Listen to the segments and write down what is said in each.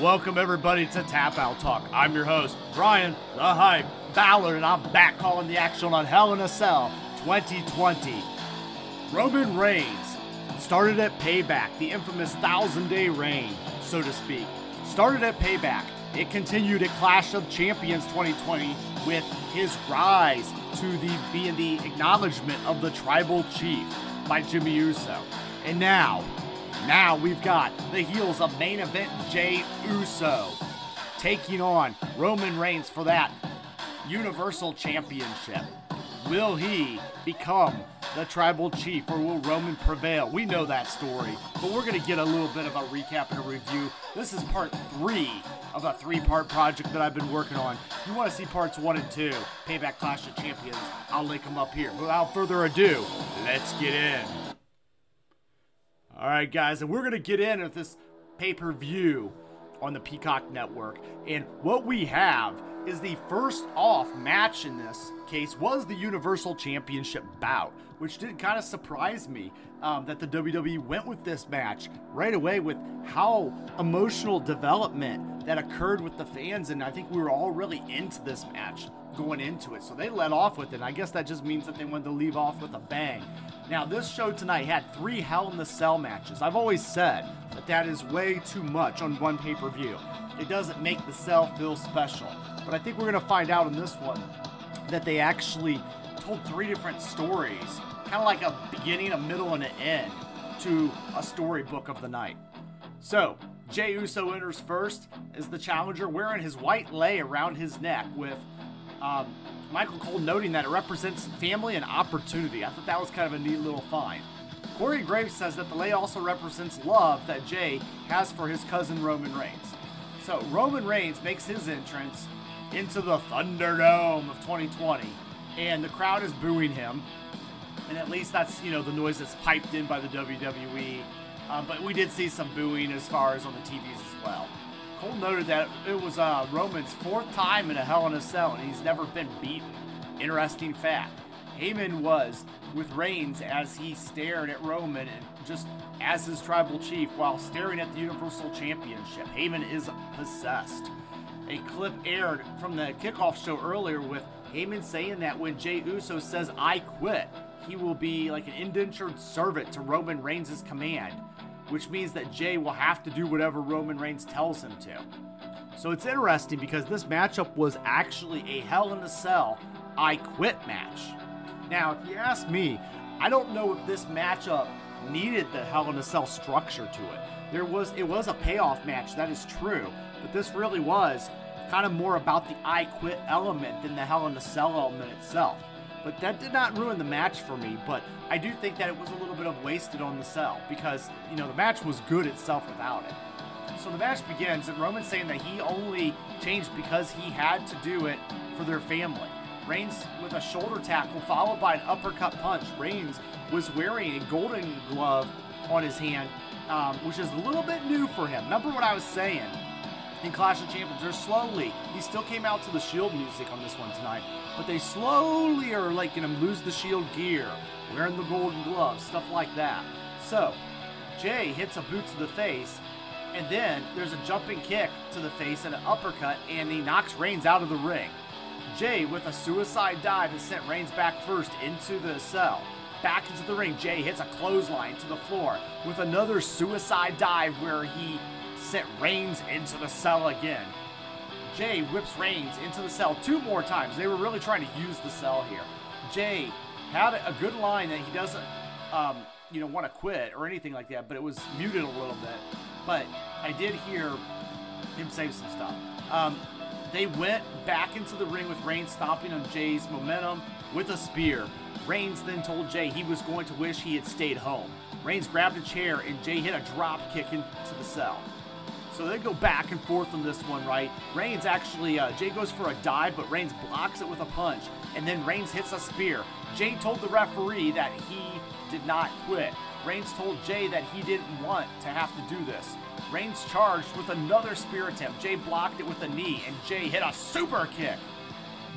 Welcome everybody to Tap Out Talk. I'm your host, Bryan the Hype Ballard, and I'm back calling the action on Hell in a Cell 2020. Roman Reigns started at Payback, the infamous thousand day reign, so to speak. Started at Payback. It continued at Clash of Champions 2020 with his rise to the being the acknowledgement of the tribal chief by Jimmy Uso. And now, now we've got the heels of main event Jey Uso taking on Roman Reigns for that Universal Championship. Will he become the tribal chief or will Roman prevail? We know that story, but we're going to get a little bit of a recap and a review. This is part three of a three part project that I've been working on. If you want to see parts one and two, Payback Clash of Champions, I'll link them up here. Without further ado, let's get in. All right, guys, and we're going to get in with this pay per view on the Peacock Network. And what we have is the first off match in this case was the Universal Championship bout, which did kind of surprise me um, that the WWE went with this match right away with how emotional development that occurred with the fans. And I think we were all really into this match going into it. So they let off with it. I guess that just means that they wanted to leave off with a bang. Now, this show tonight had three Hell in the Cell matches. I've always said that that is way too much on one pay per view. It doesn't make the cell feel special. But I think we're going to find out in this one that they actually told three different stories, kind of like a beginning, a middle, and an end to a storybook of the night. So, Jey Uso enters first as the challenger, wearing his white lei around his neck with um, Michael Cole noting that it represents family and opportunity. I thought that was kind of a neat little find. Corey Graves says that the lei also represents love that Jey has for his cousin Roman Reigns. So Roman Reigns makes his entrance into the Thunderdome of 2020, and the crowd is booing him. And at least that's you know the noise that's piped in by the WWE. Um, but we did see some booing as far as on the TVs as well. Cole noted that it was uh, Roman's fourth time in a Hell in a Cell, and he's never been beaten. Interesting fact. Heyman was with Reigns as he stared at Roman and just as his tribal chief while staring at the Universal Championship. Heyman is possessed. A clip aired from the kickoff show earlier with Heyman saying that when Jey Uso says, I quit, he will be like an indentured servant to Roman Reigns' command which means that Jey will have to do whatever Roman Reigns tells him to. So it's interesting because this matchup was actually a Hell in a Cell I Quit match. Now, if you ask me, I don't know if this matchup needed the Hell in a Cell structure to it. There was it was a payoff match, that is true, but this really was kind of more about the I Quit element than the Hell in a Cell element itself. But that did not ruin the match for me. But I do think that it was a little bit of wasted on the cell because, you know, the match was good itself without it. So the match begins, and Roman's saying that he only changed because he had to do it for their family. Reigns with a shoulder tackle followed by an uppercut punch. Reigns was wearing a golden glove on his hand, um, which is a little bit new for him. Remember what I was saying in Clash of Champions? They're slowly, he still came out to the Shield music on this one tonight but they slowly are like gonna lose the shield gear, wearing the golden gloves, stuff like that. So, Jey hits a boot to the face, and then there's a jumping kick to the face and an uppercut, and he knocks Reigns out of the ring. Jey with a suicide dive, has sent Reigns back first into the cell. Back into the ring, Jey hits a clothesline to the floor with another suicide dive where he sent Reigns into the cell again. Jey whips Reigns into the cell two more times. They were really trying to use the cell here. Jey had a good line that he doesn't, um, you know, want to quit or anything like that, but it was muted a little bit. But I did hear him say some stuff. Um, they went back into the ring with Reigns stomping on Jey's momentum with a spear. Reigns then told Jey he was going to wish he had stayed home. Reigns grabbed a chair and Jey hit a drop kick into the cell. So they go back and forth on this one, right? Reigns actually, uh, Jey goes for a dive, but Reigns blocks it with a punch, and then Reigns hits a spear. Jey told the referee that he did not quit. Reigns told Jey that he didn't want to have to do this. Reigns charged with another spear attempt. Jey blocked it with a knee, and Jey hit a super kick.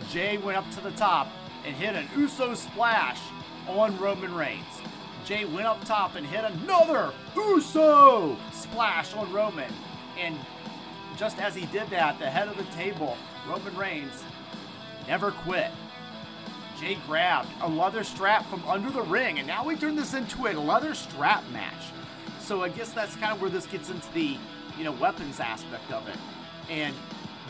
Jey went up to the top and hit an Uso splash on Roman Reigns. Jey went up top and hit another Uso splash on Roman and just as he did that, the head of the table, Roman Reigns, never quit. Jey grabbed a leather strap from under the ring, and now we turn this into a leather strap match. So I guess that's kind of where this gets into the, you know, weapons aspect of it. And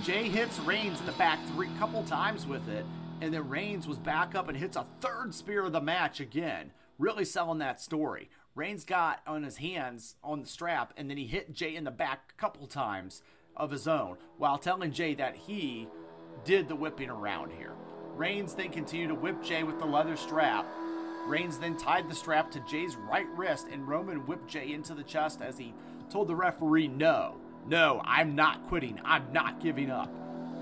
Jey hits Reigns in the back three couple times with it, and then Reigns was back up and hits a third spear of the match again, really selling that story. Reigns got on his hands on the strap, and then he hit Jey in the back a couple times of his own, while telling Jey that he did the whipping around here. Reigns then continued to whip Jey with the leather strap. Reigns then tied the strap to Jey's right wrist, and Roman whipped Jey into the chest as he told the referee, No, no, I'm not quitting. I'm not giving up.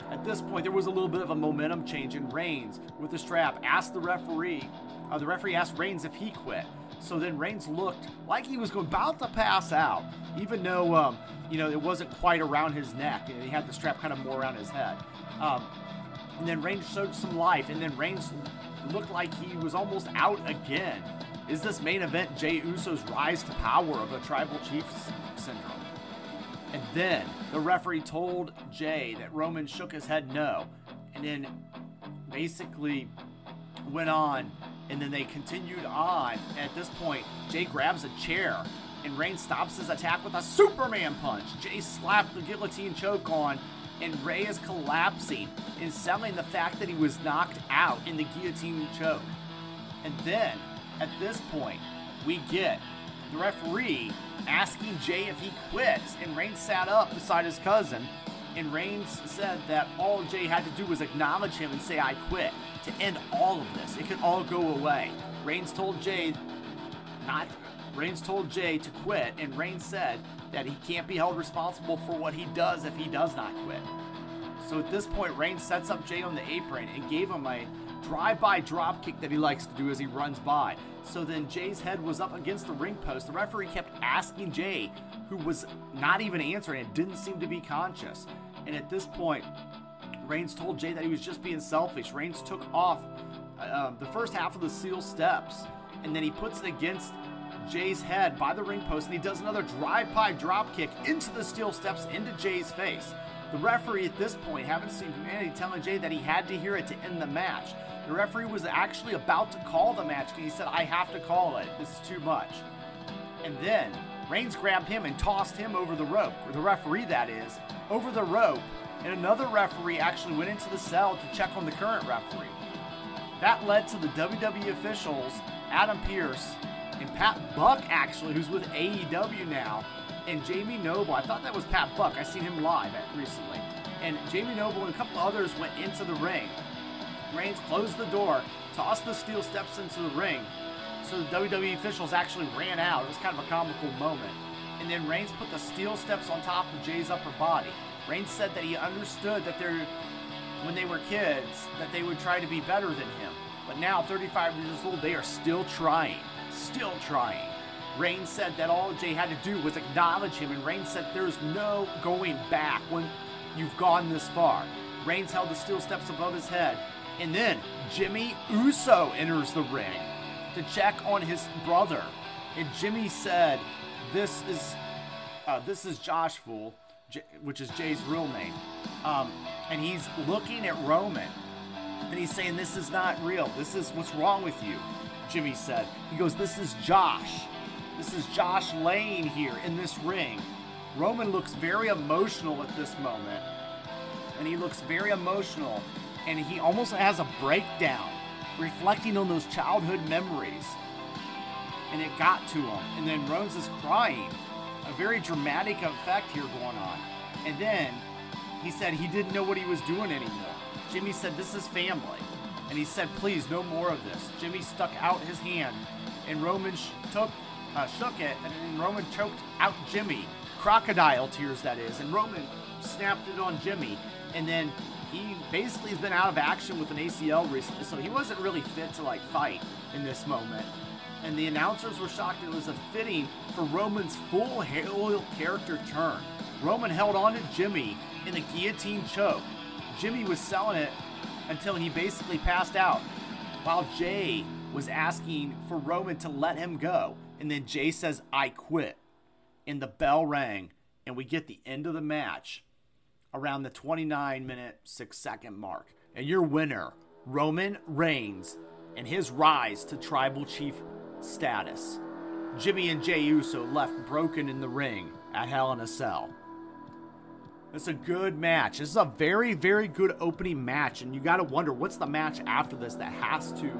At this point, there was a little bit of a momentum change, and Reigns, with the strap, asked the referee. Uh, the referee asked Reigns if he quit. So then Reigns looked like he was about to pass out, even though um, you know it wasn't quite around his neck. He had the strap kind of more around his head. Um, and then Reigns showed some life, and then Reigns looked like he was almost out again. Is this main event Jey Uso's rise to power of a tribal chief syndrome? And then the referee told Jey that Roman shook his head no, and then basically went on, and then they continued on. At this point, Jey grabs a chair, and Reigns stops his attack with a Superman punch. Jey slapped the guillotine choke on and Ray is collapsing and selling the fact that he was knocked out in the guillotine choke. And then, at this point, we get the referee asking Jey if he quits, and Reigns sat up beside his cousin, and Reigns said that all Jey had to do was acknowledge him and say, I quit, to end all of this. It could all go away. Reigns told Jey not Reigns told Jey to quit, and Reigns said that he can't be held responsible for what he does if he does not quit. So at this point, Reigns sets up Jey on the apron and gave him a drive-by drop kick that he likes to do as he runs by. So then Jey's head was up against the ring post. The referee kept asking Jey, who was not even answering, it didn't seem to be conscious. And at this point, Reigns told Jey that he was just being selfish. Reigns took off uh, the first half of the steel steps, and then he puts it against Jey's head by the ring post, and he does another drive-by drop kick into the steel steps into Jey's face. The referee at this point haven't seen humanity telling Jey that he had to hear it to end the match. The referee was actually about to call the match and he said, I have to call it. This is too much. And then Reigns grabbed him and tossed him over the rope, or the referee that is, over the rope. And another referee actually went into the cell to check on the current referee. That led to the WWE officials, Adam Pearce, and Pat Buck, actually, who's with AEW now, and Jamie Noble. I thought that was Pat Buck. I seen him live recently. And Jamie Noble and a couple others went into the ring. Reigns closed the door, tossed the steel steps into the ring. So the WWE officials actually ran out. It was kind of a comical moment. And then Reigns put the steel steps on top of Jey's upper body. Reigns said that he understood that they're, when they were kids, that they would try to be better than him. But now, 35 years old, they are still trying still trying. Reigns said that all Jey had to do was acknowledge him, and Reigns said there's no going back when you've gone this far. Reigns held the steel steps above his head, and then Jimmy Uso enters the ring to check on his brother. And Jimmy said, "This is uh, this is Josh Fool, J- which is Jey's real name, um, and he's looking at Roman, and he's saying, "This is not real. This is what's wrong with you." Jimmy said. He goes, This is Josh. This is Josh Lane here in this ring. Roman looks very emotional at this moment. And he looks very emotional. And he almost has a breakdown, reflecting on those childhood memories. And it got to him. And then Rose is crying. A very dramatic effect here going on. And then he said he didn't know what he was doing anymore. Jimmy said, This is family and he said, "Please, no more of this." Jimmy stuck out his hand, and Roman sh- took, uh, shook it, and Roman choked out Jimmy, crocodile tears that is, and Roman snapped it on Jimmy, and then he basically has been out of action with an ACL recently, so he wasn't really fit to like fight in this moment. And the announcers were shocked it was a fitting for Roman's full heel character turn. Roman held on to Jimmy in a guillotine choke. Jimmy was selling it until he basically passed out while Jey was asking for Roman to let him go. And then Jey says, I quit. And the bell rang, and we get the end of the match. Around the 29 minute 6 second mark. And your winner, Roman Reigns, and his rise to tribal chief status. Jimmy and Jey Uso left broken in the ring at Hell in a Cell. It's a good match. This is a very, very good opening match, and you got to wonder what's the match after this that has to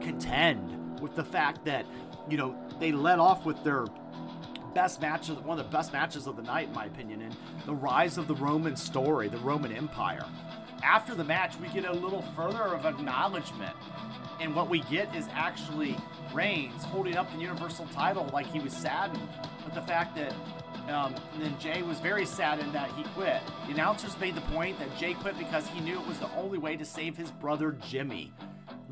contend with the fact that, you know, they led off with their best match, of one of the best matches of the night, in my opinion, and the rise of the Roman story, the Roman Empire. After the match, we get a little further of acknowledgement, and what we get is actually Reigns holding up the Universal title like he was saddened with the fact that um, and then Jey was very saddened that he quit. The announcers made the point that Jey quit because he knew it was the only way to save his brother Jimmy.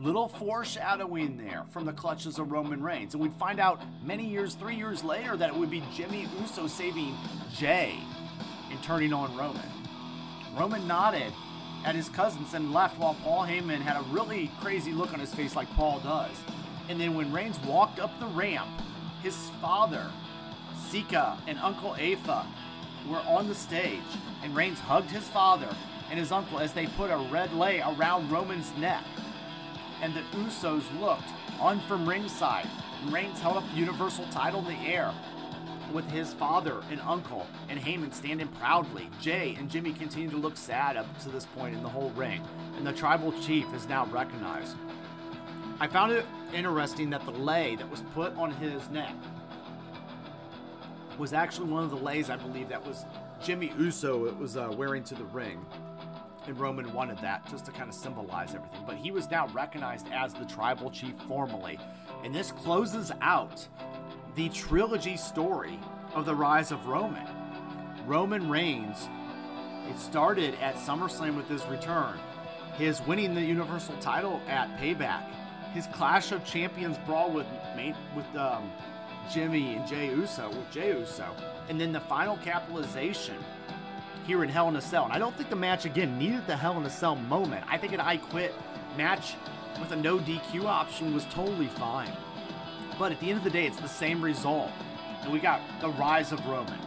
Little foreshadowing there from the clutches of Roman Reigns. And we'd find out many years, three years later, that it would be Jimmy Uso saving Jey and turning on Roman. Roman nodded at his cousins and left while Paul Heyman had a really crazy look on his face, like Paul does. And then when Reigns walked up the ramp, his father Sika and Uncle Afa were on the stage, and Reigns hugged his father and his uncle as they put a red lei around Roman's neck. And the Usos looked on from ringside. Reigns held up the Universal title in the air with his father and uncle and Heyman standing proudly. Jey and Jimmy continue to look sad up to this point in the whole ring, and the tribal chief is now recognized. I found it interesting that the lei that was put on his neck was actually one of the leis I believe, that was Jimmy Uso it was uh, wearing to the ring. And Roman wanted that just to kind of symbolize everything. But he was now recognized as the tribal chief formally. And this closes out the trilogy story of the rise of Roman. Roman Reigns, it started at SummerSlam with his return, his winning the Universal title at Payback, his Clash of Champions brawl with with um, Jimmy and Jey Uso with Jey Uso. And then the final capitalization here in Hell in a Cell. And I don't think the match, again, needed the Hell in a Cell moment. I think an I Quit match with a no DQ option was totally fine. But at the end of the day, it's the same result. And we got the rise of Roman.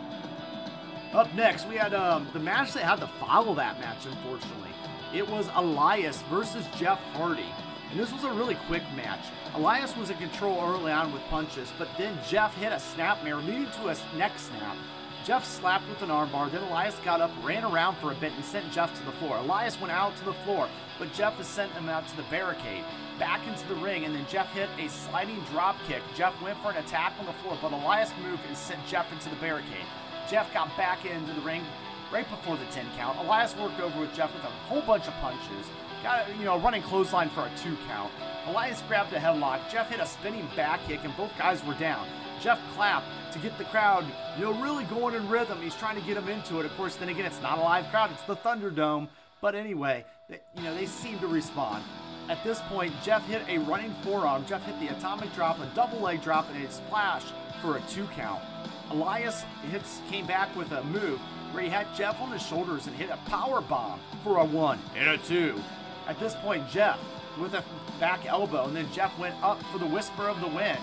Up next, we had um, the match that had to follow that match, unfortunately. It was Elias versus Jeff Hardy. And this was a really quick match. Elias was in control early on with punches, but then Jeff hit a snapmare leading to a neck snap. Jeff slapped with an armbar, then Elias got up, ran around for a bit, and sent Jeff to the floor. Elias went out to the floor, but Jeff has sent him out to the barricade, back into the ring, and then Jeff hit a sliding drop kick. Jeff went for an attack on the floor, but Elias moved and sent Jeff into the barricade. Jeff got back into the ring right before the 10 count. Elias worked over with Jeff with a whole bunch of punches. Got, you know, running clothesline for a two count. Elias grabbed a headlock. Jeff hit a spinning back kick, and both guys were down. Jeff clapped to get the crowd, you know, really going in rhythm. He's trying to get them into it. Of course, then again, it's not a live crowd, it's the Thunderdome. But anyway, they, you know, they seem to respond. At this point, Jeff hit a running forearm. Jeff hit the atomic drop, a double leg drop, and a splash for a two count. Elias hits came back with a move where he had Jeff on his shoulders and hit a power bomb for a one and a two. At this point, Jeff with a back elbow, and then Jeff went up for the whisper of the wind,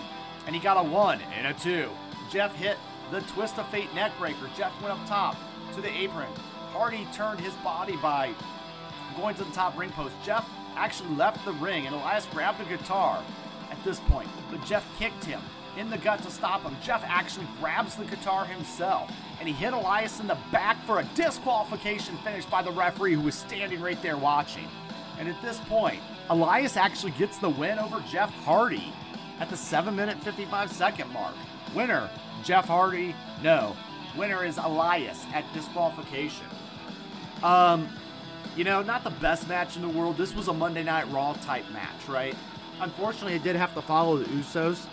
and he got a one and a two. Jeff hit the twist of fate neckbreaker. Jeff went up top to the apron. Hardy turned his body by going to the top ring post. Jeff actually left the ring, and Elias grabbed a guitar at this point, but Jeff kicked him in the gut to stop him. Jeff actually grabs the guitar himself, and he hit Elias in the back for a disqualification finish by the referee who was standing right there watching. And at this point, Elias actually gets the win over Jeff Hardy at the 7 minute 55 second mark. Winner, Jeff Hardy. No, winner is Elias at disqualification. Um, you know, not the best match in the world. This was a Monday Night Raw type match, right? Unfortunately, it did have to follow the Usos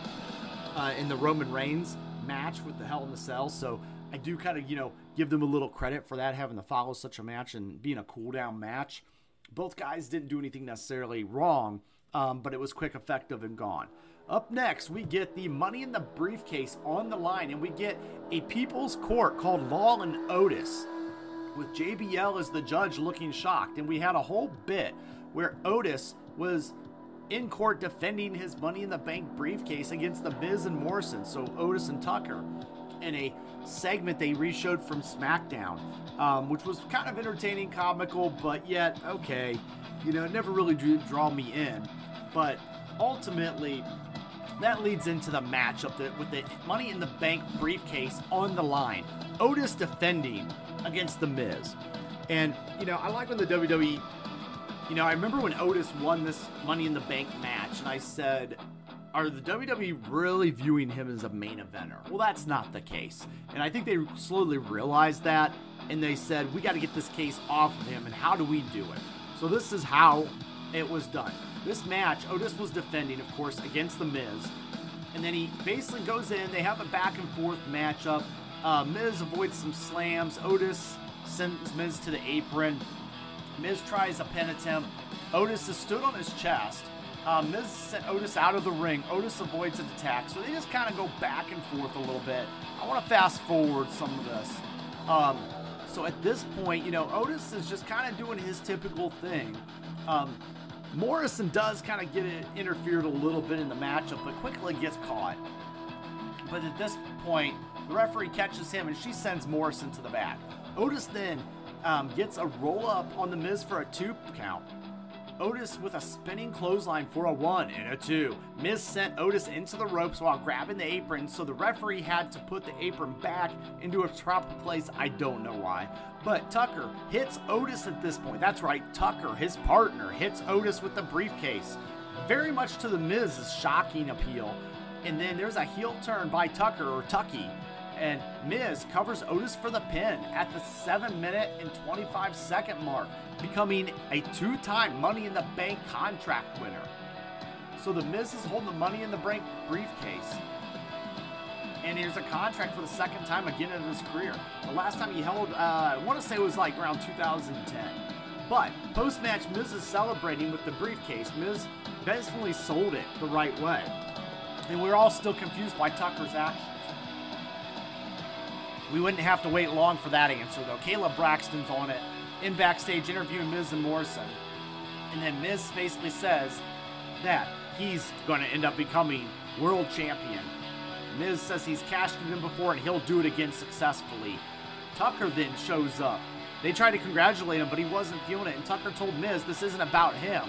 uh, in the Roman Reigns match with the Hell in the Cell, so I do kind of, you know, give them a little credit for that, having to follow such a match and being a cool down match. Both guys didn't do anything necessarily wrong, um, but it was quick, effective, and gone. Up next, we get the money in the briefcase on the line, and we get a people's court called Law and Otis, with JBL as the judge looking shocked. And we had a whole bit where Otis was in court defending his money in the bank briefcase against the Miz and Morrison, so Otis and Tucker. in a segment they reshowed from SmackDown, um, which was kind of entertaining, comical, but yet okay. You know, it never really drew draw me in. But ultimately, that leads into the matchup that, with the Money in the Bank briefcase on the line. Otis defending against The Miz. And, you know, I like when the WWE, you know, I remember when Otis won this Money in the Bank match, and I said, are the WWE really viewing him as a main eventer? Well, that's not the case. And I think they slowly realized that, and they said, we got to get this case off of him, and how do we do it? So this is how it was done. This match, Otis was defending, of course, against The Miz. And then he basically goes in. They have a back and forth matchup. Uh, Miz avoids some slams. Otis sends Miz to the apron. Miz tries a pin attempt. Otis is stood on his chest. Uh, Miz sent Otis out of the ring. Otis avoids an attack. So they just kind of go back and forth a little bit. I want to fast forward some of this. Um, so at this point, you know, Otis is just kind of doing his typical thing. Um, Morrison does kind of get interfered a little bit in the matchup, but quickly gets caught. But at this point, the referee catches him and she sends Morrison to the back. Otis then um, gets a roll up on the Miz for a two count. Otis with a spinning clothesline for a one and a two. Miz sent Otis into the ropes while grabbing the apron, so the referee had to put the apron back into a proper place. I don't know why. But Tucker hits Otis at this point. That's right, Tucker, his partner, hits Otis with the briefcase. Very much to the Miz's shocking appeal. And then there's a heel turn by Tucker or Tucky and Miz covers Otis for the pin at the 7 minute and 25 second mark, becoming a two time Money in the Bank contract winner. So the Miz is holding the Money in the Bank briefcase. And here's a contract for the second time again in his career. The last time he held, uh, I want to say it was like around 2010. But post match, Miz is celebrating with the briefcase. Miz basically sold it the right way. And we're all still confused by Tucker's actions. We wouldn't have to wait long for that answer, though. Kayla Braxton's on it in backstage interviewing Miz and Morrison. And then Miz basically says that he's going to end up becoming world champion. Miz says he's cashed it in before and he'll do it again successfully. Tucker then shows up. They tried to congratulate him, but he wasn't feeling it. And Tucker told Miz this isn't about him.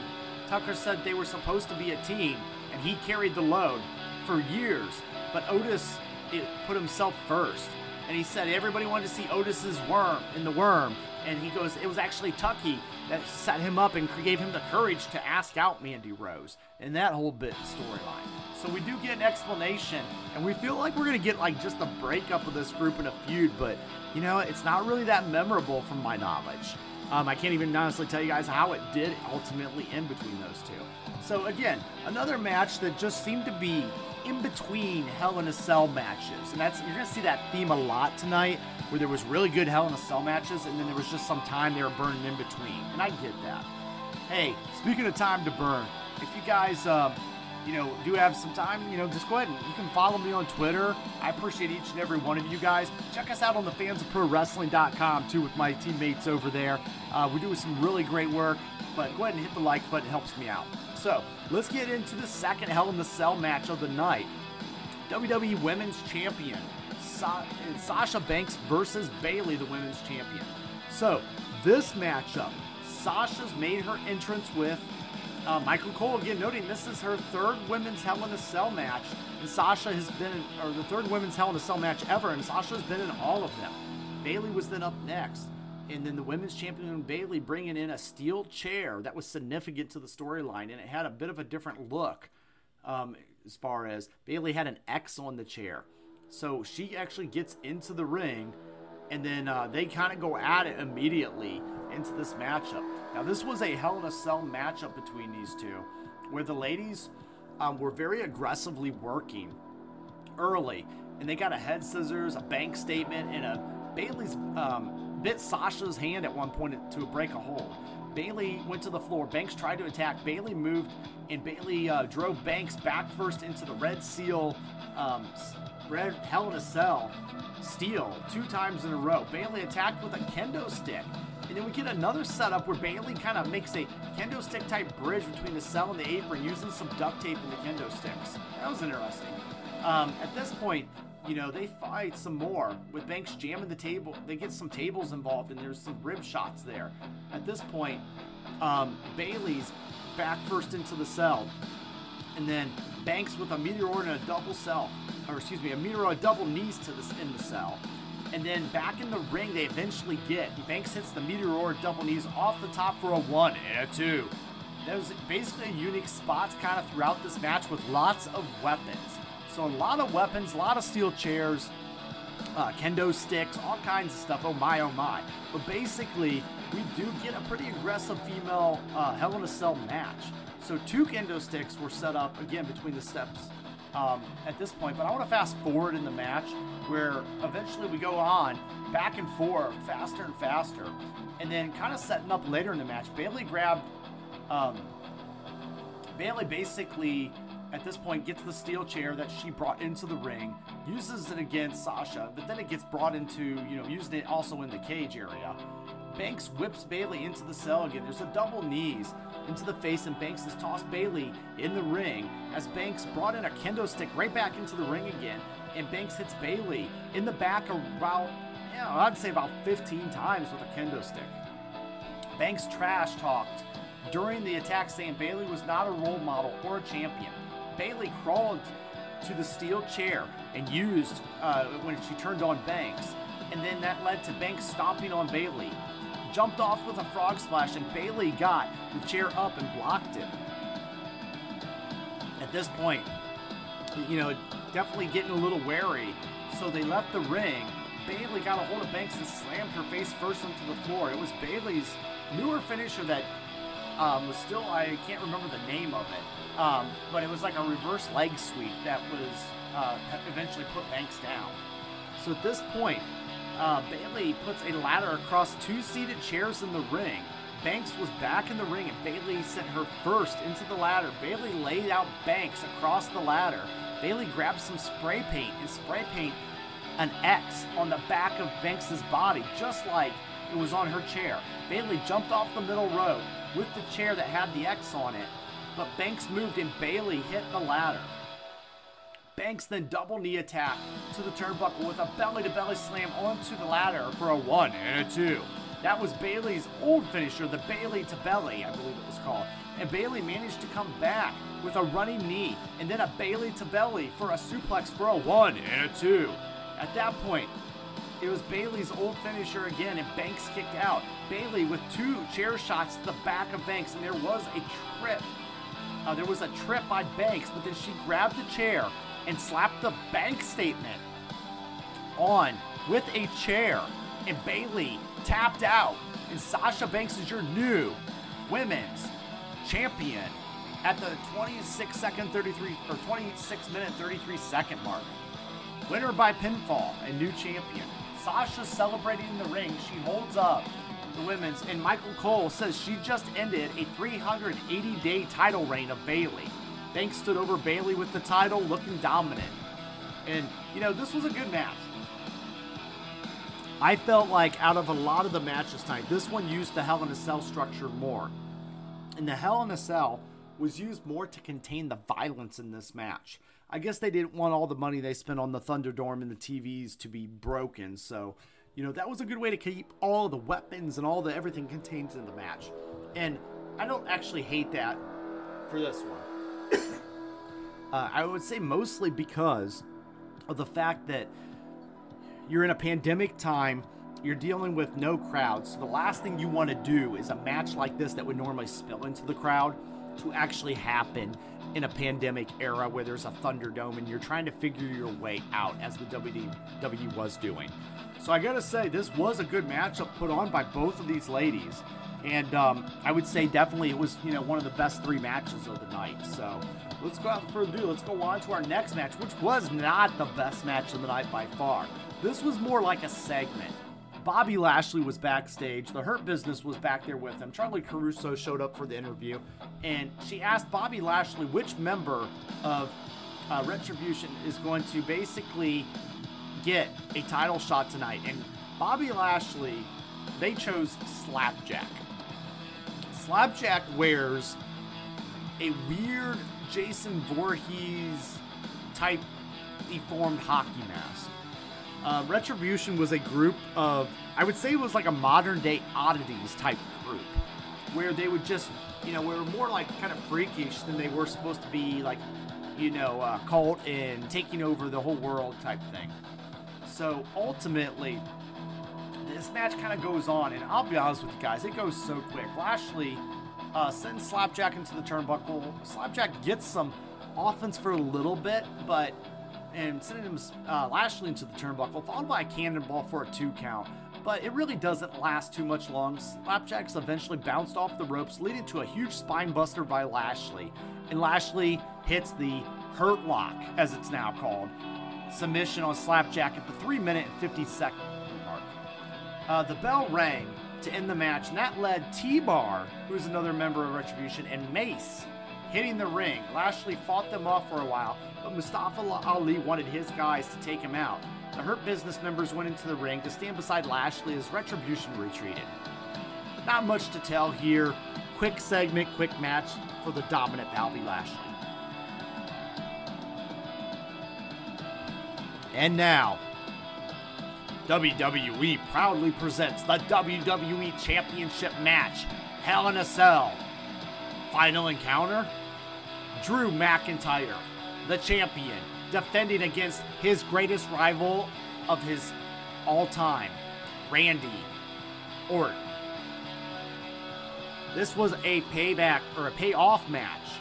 Tucker said they were supposed to be a team, and he carried the load for years. But Otis it, put himself first and he said everybody wanted to see Otis's worm in the worm, and he goes, it was actually Tucky that set him up and gave him the courage to ask out Mandy Rose, and that whole bit storyline. So we do get an explanation, and we feel like we're gonna get like just a breakup of this group in a feud, but you know, it's not really that memorable from my knowledge. Um, I can't even honestly tell you guys how it did ultimately end between those two. So again, another match that just seemed to be in between Hell in a Cell matches. And that's you're gonna see that theme a lot tonight, where there was really good Hell in a Cell matches, and then there was just some time they were burning in between. And I get that. Hey, speaking of time to burn, if you guys uh, you know, do have some time, you know, just go ahead and you can follow me on Twitter. I appreciate each and every one of you guys. Check us out on the fansofprowrestling.com too with my teammates over there. Uh, we do some really great work, but go ahead and hit the like button, it helps me out. So let's get into the second Hell in the Cell match of the night. WWE Women's Champion Sa- Sasha Banks versus Bayley, the Women's Champion. So this matchup, Sasha's made her entrance with uh, Michael Cole again noting this is her third women's Hell in a Cell match, and Sasha has been, in, or the third women's Hell in a Cell match ever, and Sasha's been in all of them. Bayley was then up next and then the women's champion Bayley bringing in a steel chair that was significant to the storyline, and it had a bit of a different look um, as far as Bayley had an X on the chair. So she actually gets into the ring, and then uh, they kind of go at it immediately into this matchup. Now, this was a Hell in a Cell matchup between these two, where the ladies um, were very aggressively working early, and they got a head scissors, a bank statement, and a Bayley's um, bit Sasha's hand at one point to break a hold. Bayley went to the floor. Banks tried to attack. Bayley moved, and Bayley uh, drove Banks back first into the Red Seal, um, Red Hell in a Cell steel two times in a row. Bayley attacked with a kendo stick. And then we get another setup where Bayley kind of makes a kendo stick type bridge between the cell and the apron using some duct tape and the kendo sticks. That was interesting. Um, at this point, you know, they fight some more with Banks jamming the table. They get some tables involved, and there's some rib shots there. At this point, um, Bayley's back first into the cell, and then Banks with a meteor and a double cell, or excuse me, a meteor a double knees to this in the cell. And then back in the ring, they eventually get. Banks hits the meteor or double knees off the top for a one and a two. Was basically a unique spots kind of throughout this match with lots of weapons. So a lot of weapons, a lot of steel chairs, uh, kendo sticks, all kinds of stuff. Oh my, oh my. But basically, we do get a pretty aggressive female uh, Hell in a Cell match. So two kendo sticks were set up again between the steps um, at this point. But I want to fast forward in the match where eventually we go on back and forth, faster and faster, and then kind of setting up later in the match. Bayley grabbed. Um, Bayley basically at this point gets the steel chair that she brought into the ring, uses it against Sasha, but then it gets brought into, you know, using it also in the cage area. Banks whips Bayley into the cell again. There's a double knees into the face, and Banks has tossed Bayley in the ring as Banks brought in a kendo stick right back into the ring again. And Banks hits Bayley in the back about, you know, I'd say about 15 times with a kendo stick. Banks trash talked during the attack, saying Bayley was not a role model or a champion. Bayley crawled to the steel chair and used uh, when she turned on Banks, and then that led to Banks stomping on Bayley. Jumped off with a frog splash, and Bayley got the chair up and blocked it. At this point, you know, definitely getting a little wary, so they left the ring. Bayley got a hold of Banks and slammed her face first onto the floor. It was Bayley's newer finisher that um, was still, I can't remember the name of it, um, but it was like a reverse leg sweep that was uh, eventually put Banks down. So at this point, uh, Bayley puts a ladder across two seated chairs in the ring. Banks was back in the ring and Bayley sent her first into the ladder. Bayley laid out Banks across the ladder. Bayley grabbed some spray paint and spray paint an X on the back of Banks's body, just like it was on her chair. Bayley jumped off the middle rope with the chair that had the X on it, but Banks moved and Bayley hit the ladder. Banks then double knee attack to the turnbuckle with a belly to belly slam onto the ladder for a one and a two. That was Bayley's old finisher, the Bayley to belly, I believe it was called. And Bayley managed to come back with a running knee and then a Bayley to belly for a suplex for a one and a two. At that point, it was Bayley's old finisher again, and Banks kicked out. Bayley with two chair shots to the back of Banks, and there was a trip. Uh, there was a trip by Banks, but then she grabbed the chair and slapped the bank statement on with a chair, and Bayley tapped out. And Sasha Banks is your new women's champion at the 26 second 33 or 26 minute 33 second mark. Winner by pinfall and new champion. Sasha celebrating in the ring. She holds up the women's, and Michael Cole says she just ended a 380 day title reign of Bayley. Banks stood over Bayley with the title, looking dominant. And, you know, this was a good match. I felt like out of a lot of the matches tonight, this one used the Hell in a Cell structure more. And the Hell in a Cell was used more to contain the violence in this match. I guess they didn't want all the money they spent on the Thunderdome and the TVs to be broken, so you know that was a good way to keep all the weapons and all the everything contained in the match. And I don't actually hate that for this one. uh, I would say mostly because of the fact that you're in a pandemic time you're dealing with no crowd. So the last thing you want to do is a match like this that would normally spill into the crowd to actually happen in a pandemic era where there's a Thunderdome and you're trying to figure your way out as the WWE was doing. So I gotta say, this was a good matchup put on by both of these ladies. And um, I would say definitely it was, you know, one of the best three matches of the night. So let's go out further ado. Let's go on to our next match, which was not the best match of the night by far. This was more like a segment. Bobby Lashley was backstage. The Hurt Business was back there with him. Charly Caruso showed up for the interview, and she asked Bobby Lashley which member of uh, Retribution is going to basically get a title shot tonight. And Bobby Lashley, they chose Slapjack. Slapjack wears a weird Jason Voorhees type deformed hockey mask. Uh, Retribution was a group of, I would say it was like a modern day oddities type group, where they would just, you know, we were more like kind of freakish than they were supposed to be like, you know, uh, cult and taking over the whole world type thing. So ultimately, this match kind of goes on, and I'll be honest with you guys, it goes so quick. Lashley uh, sends Slapjack into the turnbuckle. Slapjack gets some offense for a little bit, but and sending him uh, Lashley into the turnbuckle, followed by a cannonball for a two count. But it really doesn't last too much long. Slapjack's eventually bounced off the ropes, leading to a huge spine buster by Lashley. And Lashley hits the Hurt Lock, as it's now called, submission on Slapjack at the 3 minute and 50 second mark. Uh, the bell rang to end the match, and that led T Bar, who's another member of Retribution, and Mace hitting the ring. Lashley fought them off for a while, but Mustafa Ali wanted his guys to take him out. The Hurt Business members went into the ring to stand beside Lashley as Retribution retreated. Not much to tell here. Quick segment, quick match for the dominant Bobby Lashley. And now, WWE proudly presents the WWE Championship match Hell in a Cell. Final encounter Drew McIntyre, the champion, defending against his greatest rival of his all time, Randy Orton. This was a payback or a payoff match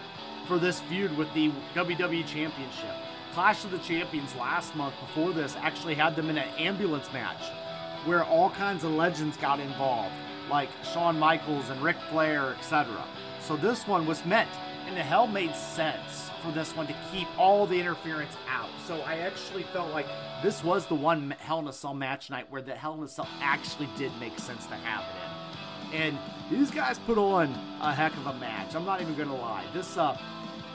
for this feud with the WWE Championship. Clash of the Champions last month before this actually had them in an ambulance match where all kinds of legends got involved, like Shawn Michaels and Ric Flair, etc. So this one was meant and the hell made sense for this one to keep all the interference out. So I actually felt like this was the one Hell in a Cell match night where the Hell in a Cell actually did make sense to have it in. And these guys put on a heck of a match. I'm not even gonna lie. This uh,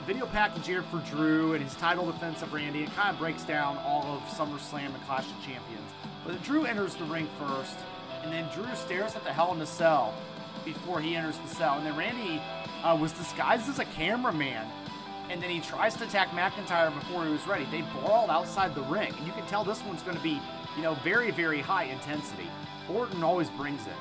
video package here for Drew and his title defense of Randy, it kind of breaks down all of SummerSlam and Clash of Champions. But Drew enters the ring first, and then Drew stares at the Hell in a Cell before he enters the cell, and then Randy uh, was disguised as a cameraman. And then he tries to attack McIntyre before he was ready. They brawled outside the ring. And you can tell this one's going to be, you know, very, very high intensity. Orton always brings it.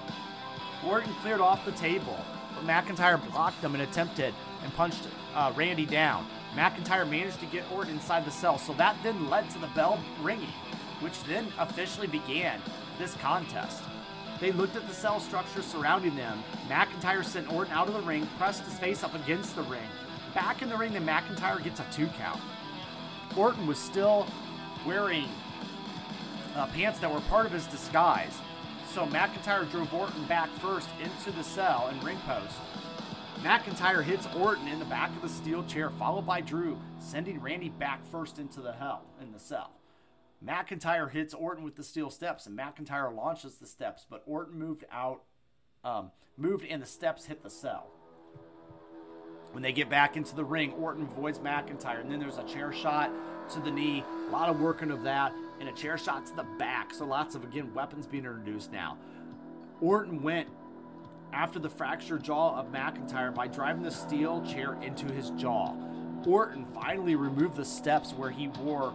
Orton cleared off the table, but McIntyre blocked him and attempted and punched uh, Randy down. McIntyre managed to get Orton inside the cell, so that then led to the bell ringing, which then officially began this contest. They looked at the cell structure surrounding them. McIntyre sent Orton out of the ring, pressed his face up against the ring. Back in the ring, then McIntyre gets a two count. Orton was still wearing uh, pants that were part of his disguise. So McIntyre drove Orton back first into the cell and ring post. McIntyre hits Orton in the back of the steel chair, followed by Drew, sending Randy back first into the hell in the cell. McIntyre hits Orton with the steel steps, and McIntyre launches the steps, but Orton moved out, um, moved, and the steps hit the cell. When they get back into the ring, Orton avoids McIntyre, and then there's a chair shot to the knee, a lot of working of that, and a chair shot to the back. So lots of again weapons being introduced now. Orton went after the fractured jaw of McIntyre by driving the steel chair into his jaw. Orton finally removed the steps where he wore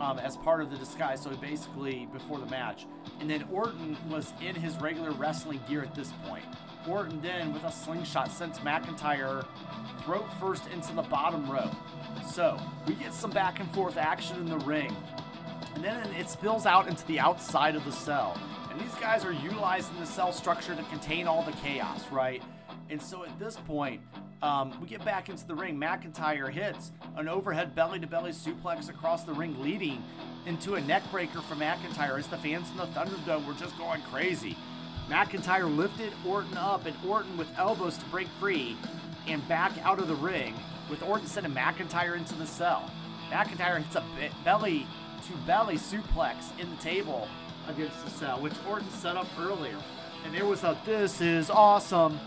um, as part of the disguise. So basically, before the match. And then Orton was in his regular wrestling gear at this point. Orton then, with a slingshot, sends McIntyre throat first into the bottom row. So we get some back and forth action in the ring. And then it spills out into the outside of the cell. And these guys are utilizing the cell structure to contain all the chaos, right? And so at this point, um, we get back into the ring. McIntyre hits an overhead belly to belly suplex across the ring, leading into a neckbreaker for McIntyre as the fans in the Thunderdome were just going crazy. McIntyre lifted Orton up, and Orton with elbows to break free and back out of the ring, with Orton sending McIntyre into the cell. McIntyre hits a belly to belly suplex in the table against the cell, which Orton set up earlier. And there was a this is awesome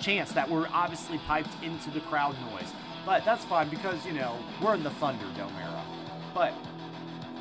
chance that were obviously piped into the crowd noise. But that's fine because, you know, we're in the Thunderdome era. But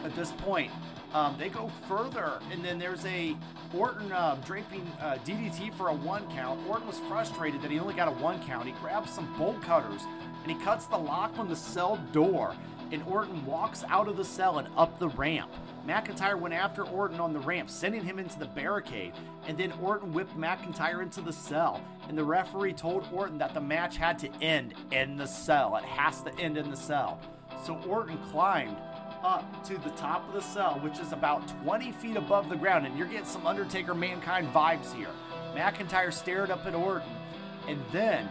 at this point, um, they go further, and then there's a Orton uh, draping uh, DDT for a one count. Orton was frustrated that he only got a one count. He grabs some bolt cutters and he cuts the lock on the cell door. and Orton walks out of the cell and up the ramp. McIntyre went after Orton on the ramp, sending him into the barricade, and then Orton whipped McIntyre into the cell. And the referee told Orton that the match had to end in the cell. It has to end in the cell. So Orton climbed up to the top of the cell, which is about 20 feet above the ground, and you're getting some Undertaker Mankind vibes here. McIntyre stared up at Orton, and then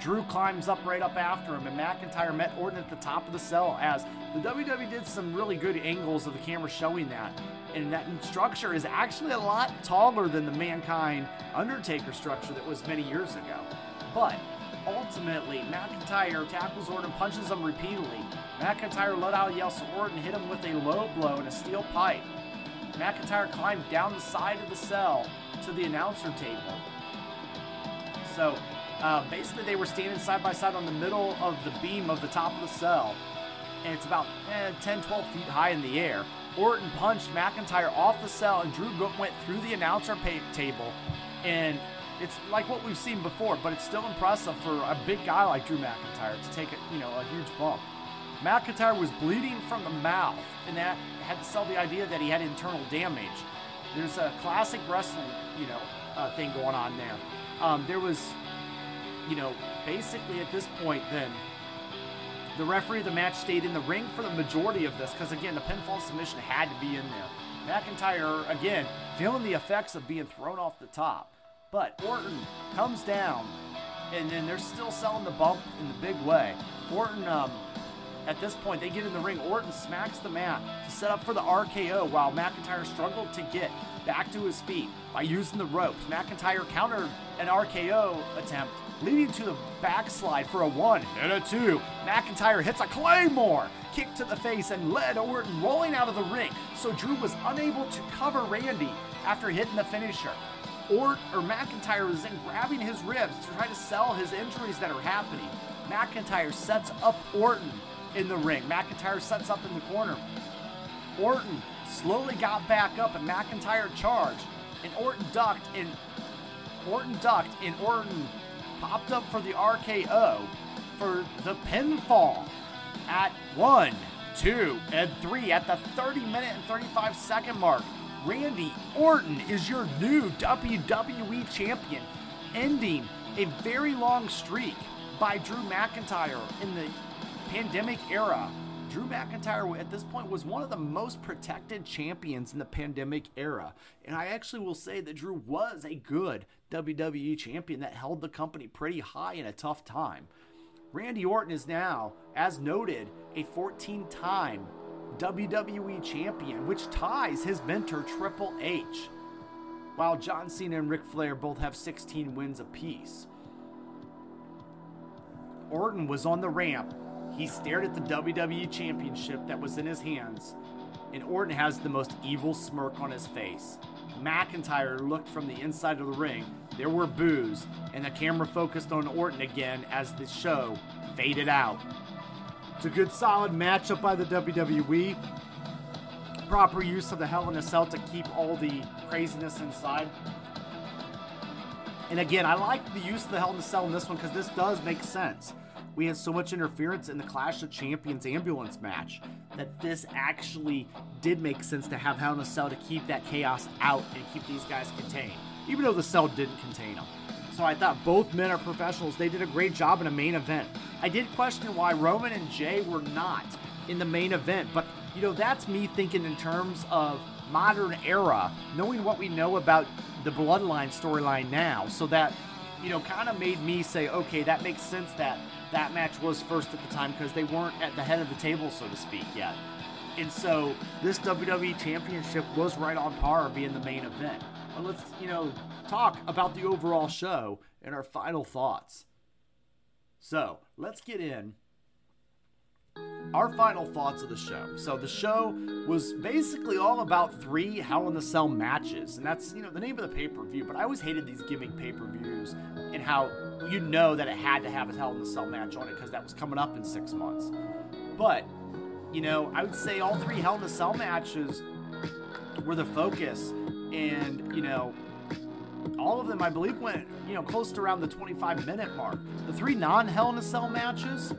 Drew climbs up right up after him, and McIntyre met Orton at the top of the cell as the WWE did some really good angles of the camera showing that. And that structure is actually a lot taller than the Mankind Undertaker structure that was many years ago. But ultimately, McIntyre tackles Orton, punches him repeatedly. McIntyre let out a yell, so Orton hit him with a low blow and a steel pipe. McIntyre climbed down the side of the cell to the announcer table. So uh, basically, they were standing side by side on the middle of the beam of the top of the cell, and it's about eh, 10, 12 feet high in the air. Orton punched McIntyre off the cell, and Drew went through the announcer table, and it's like what we've seen before, but it's still impressive for a big guy like Drew McIntyre to take a, you know a huge bump. McIntyre was bleeding from the mouth, and that had to sell the idea that he had internal damage. There's a classic wrestling, you know, uh, thing going on there. Um, there was you know, basically at this point, then the referee of the match stayed in the ring for the majority of this because, again, the pinfall submission had to be in there. McIntyre, again, feeling the effects of being thrown off the top. But Orton comes down, and then they're still selling the bump in the big way. Orton, um, at this point, they get in the ring. Orton smacks the mat to set up for the RKO while McIntyre struggled to get back to his feet by using the ropes. McIntyre countered an RKO attempt leading to the backslide for a one and a two. McIntyre hits a Claymore, kick to the face, and led Orton rolling out of the ring, so Drew was unable to cover Randy after hitting the finisher. Ort or McIntyre was then grabbing his ribs to try to sell his injuries that are happening. McIntyre sets up Orton in the ring. McIntyre sets up in the corner. Orton slowly got back up and McIntyre charged. And Orton ducked and Orton ducked and Orton popped up for the RKO for the pinfall at one, two, and three at the 30 minute and 35 second mark. Randy Orton is your new WWE champion, ending a very long streak by Drew McIntyre in the pandemic era. Drew McIntyre at this point was one of the most protected champions in the pandemic era. And I actually will say that Drew was a good WWE champion that held the company pretty high in a tough time. Randy Orton is now, as noted, a 14 time WWE champion, which ties his mentor Triple H, while John Cena and Ric Flair both have 16 wins apiece. Orton was on the ramp. He stared at the WWE Championship that was in his hands, and Orton has the most evil smirk on his face. McIntyre looked from the inside of the ring. There were boos, and the camera focused on Orton again as the show faded out. It's a good solid matchup by the WWE. Proper use of the Hell in a Cell to keep all the craziness inside. And again, I like the use of the Hell in a Cell in this one because this does make sense we had so much interference in the Clash of Champions ambulance match that this actually did make sense to have Hell in a Cell to keep that chaos out and keep these guys contained, even though the cell didn't contain them. So I thought both men are professionals. They did a great job in a main event. I did question why Roman and Jey were not in the main event, but you know, that's me thinking in terms of modern era, knowing what we know about the bloodline storyline now, so that, you know, kind of made me say, okay, that makes sense that that match was first at the time because they weren't at the head of the table, so to speak, yet. And so this WWE Championship was right on par being the main event. But let's, you know, talk about the overall show and our final thoughts. So let's get in our final thoughts of the show. So the show was basically all about three Hell in the Cell matches, and that's you know the name of the pay per view. But I always hated these gimmick pay per views and how you know that it had to have a Hell in the Cell match on it because that was coming up in six months. But you know, I would say all three Hell in the Cell matches were the focus, and you know, all of them, I believe, went you know close to around the 25 minute mark. The three non Hell in a Cell matches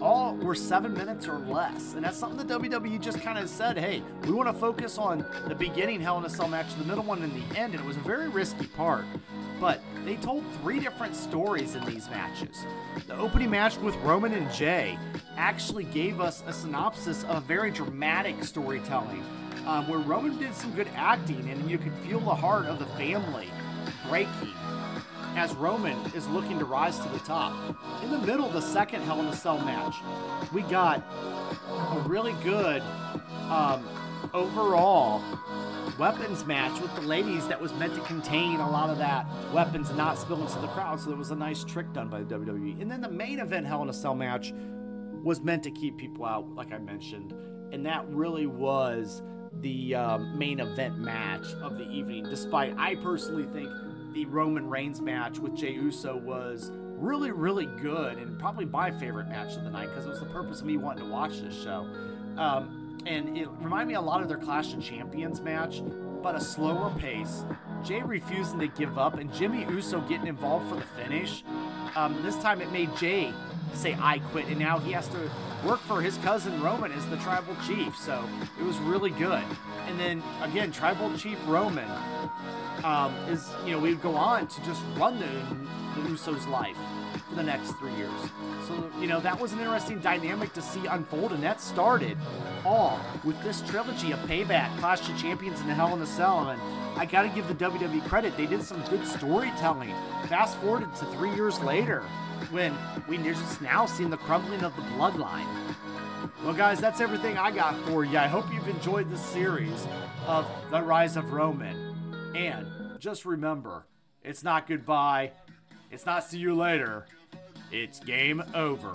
all were seven minutes or less. And that's something that WWE just kind of said, hey, we want to focus on the beginning Hell in a Cell match, the middle one, and the end. And it was a very risky part. But they told three different stories in these matches. The opening match with Roman and Jey actually gave us a synopsis of very dramatic storytelling. Um, where Roman did some good acting, and you could feel the heart of the family breaking as Roman is looking to rise to the top. In the middle of the second Hell in a Cell match, we got a really good um, overall weapons match with the ladies that was meant to contain a lot of that weapons not spill into the crowd. So it was a nice trick done by the WWE. And then the main event Hell in a Cell match was meant to keep people out, like I mentioned. And that really was the um, main event match of the evening, despite I personally think the Roman Reigns match with Jey Uso was really, really good and probably my favorite match of the night because it was the purpose of me wanting to watch this show. Um, and it reminded me a lot of their Clash of Champions match, but a slower pace. Jey refusing to give up and Jimmy Uso getting involved for the finish. Um, this time it made Jey say I quit, and now he has to work for his cousin Roman as the tribal chief. So it was really good. And then again, tribal chief Roman um, is you know we would go on to just run the, the Usos' life for the next three years. So you know that was an interesting dynamic to see unfold, and that started all with this trilogy of Payback, Clash of Champions, and the Hell in a Cell. And I got to give the WWE credit; they did some good storytelling. Fast forwarded to three years later, when we just now seeing the crumbling of the bloodline. Well, guys, that's everything I got for you. I hope you've enjoyed this series of The Rise of Roman. And just remember, it's not goodbye, it's not see you later, it's game over.